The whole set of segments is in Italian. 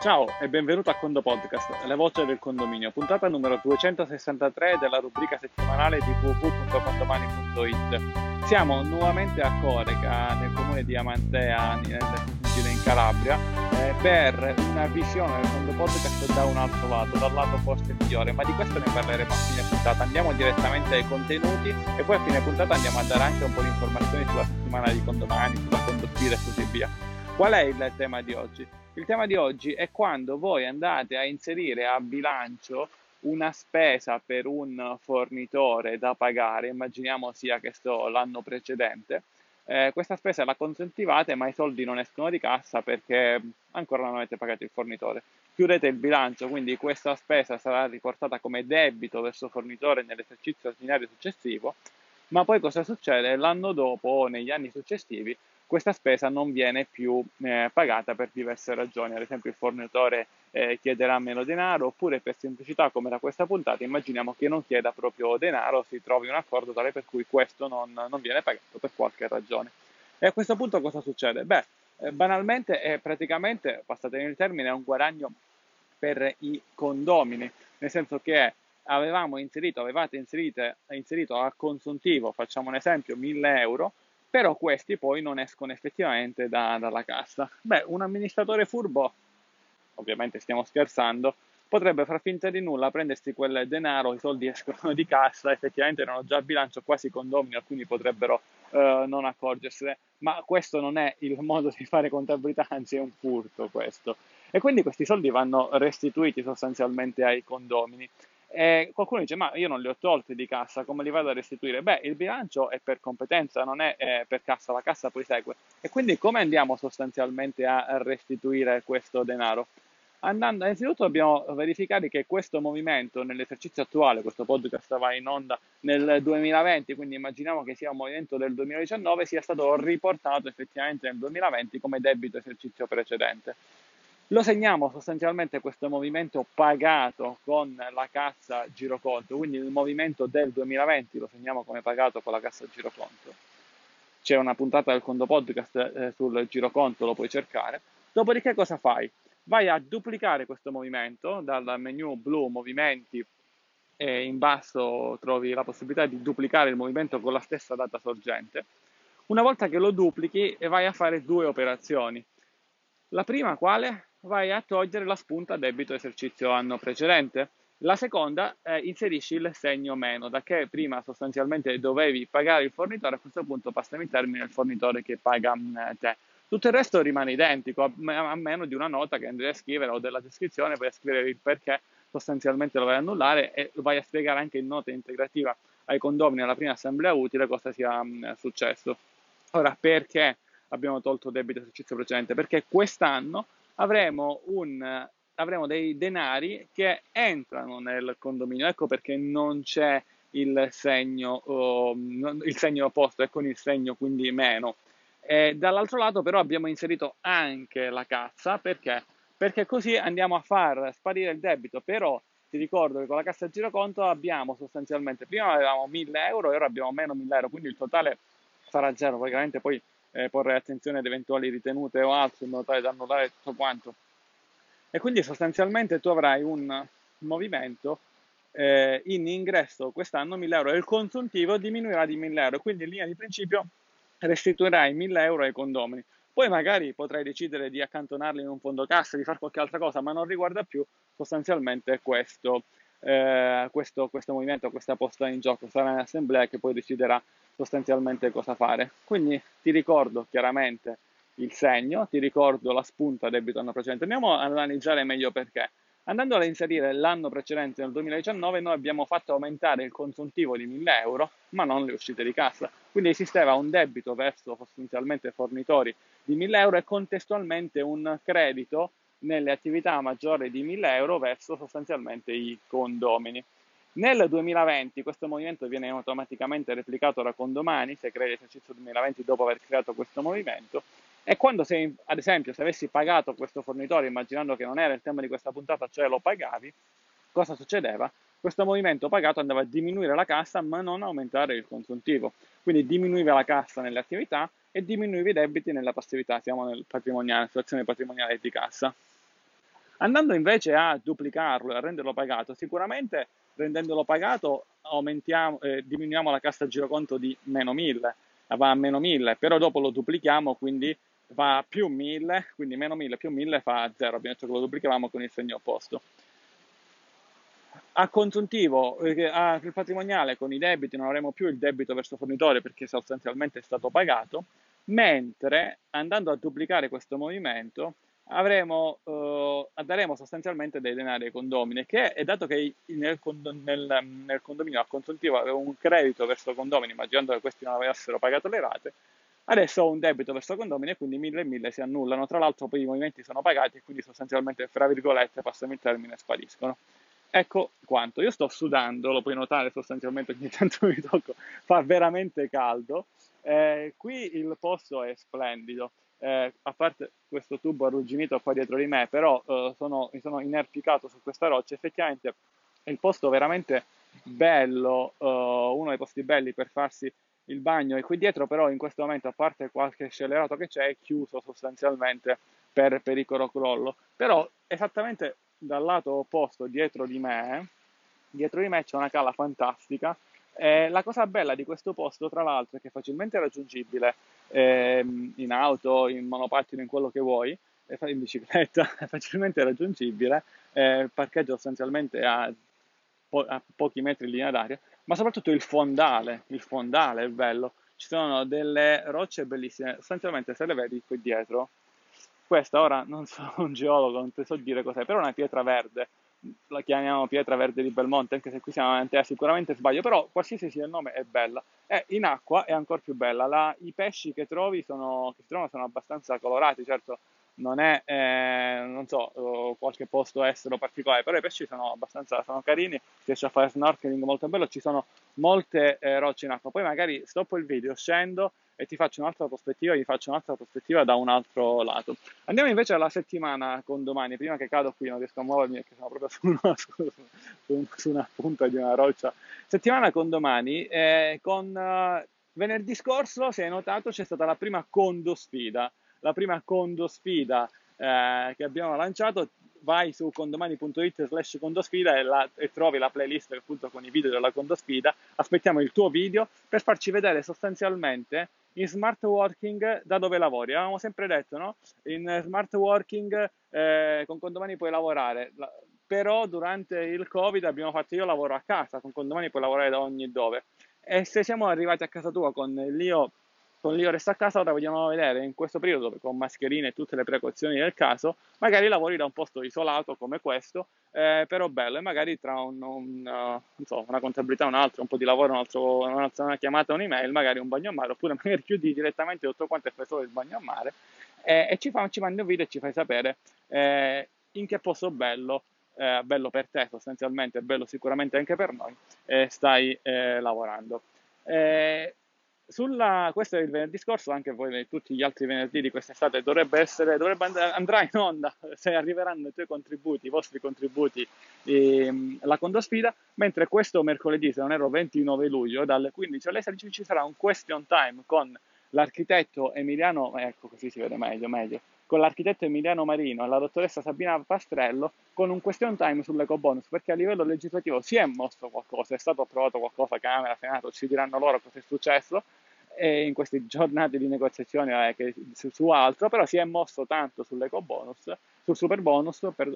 Ciao e benvenuto a Condo Podcast, le voce del condominio, puntata numero 263 della rubrica settimanale di www.condomani.it. Siamo nuovamente a Coreca, nel comune di Amantea, in Calabria, eh, per una visione del Condo Podcast da un altro lato, dal lato forse migliore, ma di questo ne parleremo a fine puntata. Andiamo direttamente ai contenuti e poi a fine puntata andiamo a dare anche un po' di informazioni sulla settimana di Condomani, sulla Condospira e così via. Qual è il tema di oggi? Il tema di oggi è quando voi andate a inserire a bilancio una spesa per un fornitore da pagare, immaginiamo sia che sto l'anno precedente, eh, questa spesa la consentivate ma i soldi non escono di cassa perché ancora non avete pagato il fornitore. Chiudete il bilancio, quindi questa spesa sarà riportata come debito verso il fornitore nell'esercizio ordinario successivo, ma poi cosa succede? L'anno dopo o negli anni successivi questa spesa non viene più eh, pagata per diverse ragioni, ad esempio il fornitore eh, chiederà meno denaro oppure per semplicità come da questa puntata immaginiamo che non chieda proprio denaro, si trovi un accordo tale per cui questo non, non viene pagato per qualche ragione. E a questo punto cosa succede? Beh, eh, banalmente è praticamente, passatemi il termine, è un guadagno per i condomini, nel senso che avevamo inserito, avevate inserito, inserito a consuntivo, facciamo un esempio, 1000 euro, però questi poi non escono effettivamente da, dalla cassa. Beh, un amministratore furbo, ovviamente stiamo scherzando, potrebbe far finta di nulla, prendersi quel denaro, i soldi escono di cassa, effettivamente erano già a bilancio quasi condomini, alcuni potrebbero eh, non accorgersene, ma questo non è il modo di fare contabilità, anzi è un furto questo. E quindi questi soldi vanno restituiti sostanzialmente ai condomini. E qualcuno dice: Ma io non li ho tolti di cassa, come li vado a restituire? Beh, il bilancio è per competenza, non è eh, per cassa, la cassa poi segue. E quindi come andiamo sostanzialmente a restituire questo denaro? Andando, innanzitutto dobbiamo verificare che questo movimento nell'esercizio attuale, questo podcast va in onda nel 2020, quindi immaginiamo che sia un movimento del 2019, sia stato riportato effettivamente nel 2020 come debito esercizio precedente. Lo segniamo sostanzialmente questo movimento pagato con la cassa giroconto, quindi il movimento del 2020 lo segniamo come pagato con la cassa giroconto. C'è una puntata del Condo Podcast eh, sul giroconto, lo puoi cercare. Dopodiché cosa fai? Vai a duplicare questo movimento dal menu blu movimenti e in basso trovi la possibilità di duplicare il movimento con la stessa data sorgente. Una volta che lo duplichi vai a fare due operazioni. La prima quale? Vai a togliere la spunta debito esercizio anno precedente. La seconda è inserisci il segno meno, da che prima sostanzialmente dovevi pagare il fornitore, a questo punto passami in termine il fornitore che paga mm, te. Tutto il resto rimane identico, a meno di una nota che andrai a scrivere o della descrizione, vai a scrivere il perché sostanzialmente lo vai a annullare e vai a spiegare anche in nota integrativa ai condomini alla prima assemblea utile cosa sia mm, successo. Ora, perché abbiamo tolto debito esercizio precedente? Perché quest'anno avremo, un, avremo dei denari che entrano nel condominio. Ecco perché non c'è il segno, uh, il segno opposto, è con il segno quindi meno. E dall'altro lato però abbiamo inserito anche la cassa perché? Perché così andiamo a far sparire il debito, però ti ricordo che con la cassa giroconto abbiamo sostanzialmente, prima avevamo 1000 euro e ora abbiamo meno 1000 euro, quindi il totale sarà zero, praticamente poi eh, porre attenzione ad eventuali ritenute o altro in modo tale da annullare tutto quanto. E quindi sostanzialmente tu avrai un movimento eh, in ingresso quest'anno 1000 euro e il consuntivo diminuirà di 1000 euro, quindi in linea di principio restituirai 1000 euro ai condomini. Poi magari potrai decidere di accantonarli in un fondo cassa, di fare qualche altra cosa, ma non riguarda più sostanzialmente questo, eh, questo, questo movimento, questa posta in gioco. Sarà un'assemblea che poi deciderà sostanzialmente cosa fare. Quindi ti ricordo chiaramente il segno, ti ricordo la spunta debito anno precedente. Andiamo ad analizzare meglio perché. Andando ad inserire l'anno precedente nel 2019, noi abbiamo fatto aumentare il consuntivo di 1000 euro, ma non le uscite di cassa. Quindi esisteva un debito verso sostanzialmente fornitori di 1000 euro e contestualmente un credito nelle attività maggiori di 1000 euro verso sostanzialmente i condomini. Nel 2020 questo movimento viene automaticamente replicato da Condomani, se crei l'esercizio 2020 dopo aver creato questo movimento, e quando sei, ad esempio, se avessi pagato questo fornitore, immaginando che non era il tema di questa puntata, cioè lo pagavi, cosa succedeva? Questo movimento pagato andava a diminuire la cassa ma non aumentare il consuntivo. Quindi diminuiva la cassa nelle attività e diminuiva i debiti nella passività, siamo nel patrimoniale, situazione patrimoniale di cassa. Andando invece a duplicarlo e a renderlo pagato, sicuramente rendendolo pagato eh, diminuiamo la cassa giroconto di meno 1000, va a meno 1000, però dopo lo duplichiamo, quindi va a più 1000, quindi meno 1000 più 1000 fa 0, abbiamo detto che lo duplicavamo con il segno opposto. A consuntivo, eh, a, patrimoniale con i debiti non avremo più il debito verso fornitore perché sostanzialmente è stato pagato, mentre andando a duplicare questo movimento avremo, eh, daremo sostanzialmente dei denari ai condomini, che è dato che nel, nel, nel condominio a consuntivo avevo un credito verso condomini, immaginando che questi non avessero pagato le rate, adesso ho un debito verso condomini e quindi 1000 e 1000 si annullano. Tra l'altro poi i movimenti sono pagati e quindi sostanzialmente, fra virgolette, passami il termine, spariscono. Ecco quanto. Io sto sudando, lo puoi notare sostanzialmente ogni tanto mi tocco, fa veramente caldo. Eh, qui il posto è splendido eh, a parte questo tubo arrugginito qua dietro di me, però eh, sono, mi sono inerpicato su questa roccia, effettivamente è il posto veramente bello, eh, uno dei posti belli per farsi il bagno. E qui dietro però in questo momento a parte qualche scellerato che c'è è chiuso sostanzialmente per pericolo crollo, però esattamente dal lato opposto dietro di me, dietro di me c'è una cala fantastica eh, la cosa bella di questo posto, tra l'altro, è che è facilmente raggiungibile eh, in auto, in monopattino, in quello che vuoi, in bicicletta, è facilmente raggiungibile, eh, parcheggio sostanzialmente a, po- a, pochi metri in linea d'aria, ma soprattutto il fondale, il fondale è bello, ci sono delle rocce bellissime, sostanzialmente se le vedi qui dietro, questa ora non sono un geologo, non ti so dire cos'è, però è una pietra verde, la chiamiamo pietra verde di Belmonte, anche se qui siamo avanti a sicuramente sbaglio, però qualsiasi sia il nome è bella. E in acqua è ancora più bella. La, I pesci che trovi sono, che si trovano sono abbastanza colorati, certo non è, eh, non so, qualche posto estero particolare, però i pesci sono abbastanza sono carini, si riesce a fare snorkeling molto bello, ci sono molte eh, rocce in acqua. Poi magari stoppo il video, scendo e ti faccio un'altra prospettiva, vi faccio un'altra prospettiva da un altro lato. Andiamo invece alla settimana con domani, prima che cado qui non riesco a muovermi perché sono proprio su una, su, su, una punta di una roccia. Settimana con domani, eh, con uh, venerdì scorso, se hai notato, c'è stata la prima condo sfida, la prima condo sfida eh, che abbiamo lanciato vai su condomani.it slash condosfida e, e trovi la playlist appunto con i video della condosfida aspettiamo il tuo video per farci vedere sostanzialmente in smart working da dove lavori. Avevamo sempre detto, no? In smart working eh, con Condomani puoi lavorare, la, però durante il Covid abbiamo fatto io lavoro a casa, con Condomani puoi lavorare da ogni dove. E se siamo arrivati a casa tua con l'io con l'io resto a casa, ora vogliamo vedere in questo periodo con mascherine e tutte le precauzioni del caso, magari lavori da un posto isolato come questo, eh, però bello, e magari tra un, un, uh, so, una contabilità, un altro, un po' di lavoro, un altro, una chiamata, un'email, magari un bagno a mare, oppure magari chiudi direttamente tutto quanto e fai solo il bagno a mare, eh, e ci, fa, ci mandi un video e ci fai sapere eh, in che posto bello eh, bello per te sostanzialmente, bello sicuramente anche per noi, eh, stai lavorando. Eh, sulla, questo è il venerdì scorso, anche poi tutti gli altri venerdì di quest'estate dovrebbe essere, dovrebbe andare, andrà in onda se arriveranno i tuoi contributi, i vostri contributi, ehm, la condosfida, mentre questo mercoledì, se non ero 29 luglio, dalle 15 alle 16 ci sarà un question time con l'architetto Emiliano, ecco così si vede meglio, meglio, con l'architetto Emiliano Marino e la dottoressa Sabina Pastrello con un question time sull'eco bonus, perché a livello legislativo si è mosso qualcosa, è stato approvato qualcosa, Camera, Senato, ci diranno loro cosa è successo, in queste giornate di negoziazione eh, su, su, altro, però si è mosso tanto sull'eco bonus, sul super bonus per,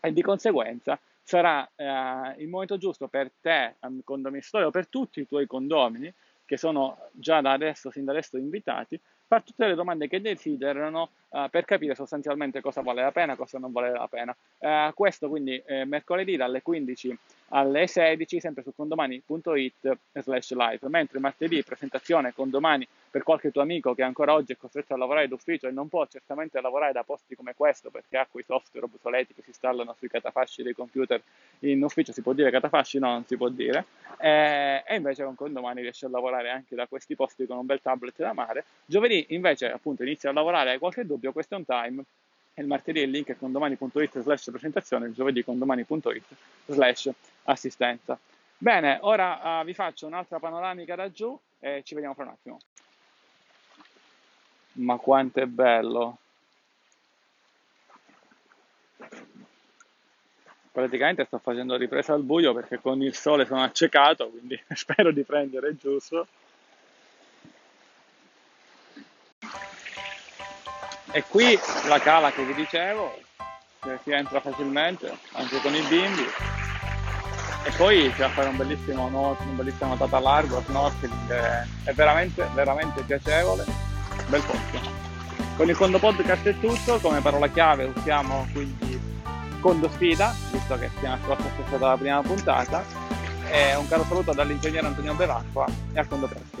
e di conseguenza sarà eh, il momento giusto per te, condomini o per tutti i tuoi condomini, che sono già da adesso, sin da adesso invitati, fare tutte le domande che desiderano uh, per capire sostanzialmente cosa vale la pena, cosa non vale la pena. Uh, questo quindi eh, mercoledì dalle 15 alle 16, sempre su condomani.it slash live, mentre martedì presentazione condomani per qualche tuo amico che ancora oggi è costretto a lavorare d'ufficio e non può certamente lavorare da posti come questo perché ha quei software obsoleti che si installano sui catafasci dei computer in ufficio, si può dire catafasci? No, non si può dire, eh, e invece con condomani riesce a lavorare anche da questi posti con un bel tablet da mare. Giovedì invece appunto inizia a lavorare, hai qualche dubbio, question time, il martedì il link è condomani.it slash presentazione, il giovedì condomani.it slash assistenza. Bene, ora uh, vi faccio un'altra panoramica da giù e ci vediamo fra un attimo. Ma quanto è bello! praticamente sto facendo ripresa al buio perché con il sole sono accecato, quindi spero di prendere giusto. E qui la cala che vi dicevo, che si entra facilmente anche con i bimbi. E poi c'è da fare un bellissimo nuoto, un bellissimo nuotata a largo, snorkeling, è veramente, veramente piacevole, bel posto. Con il Condo Podcast è tutto, come parola chiave usiamo quindi Condo Sfida, visto che settimana scorsa è stata la prima puntata. E un caro saluto dall'ingegnere Antonio Bevacqua e a Condo Presto.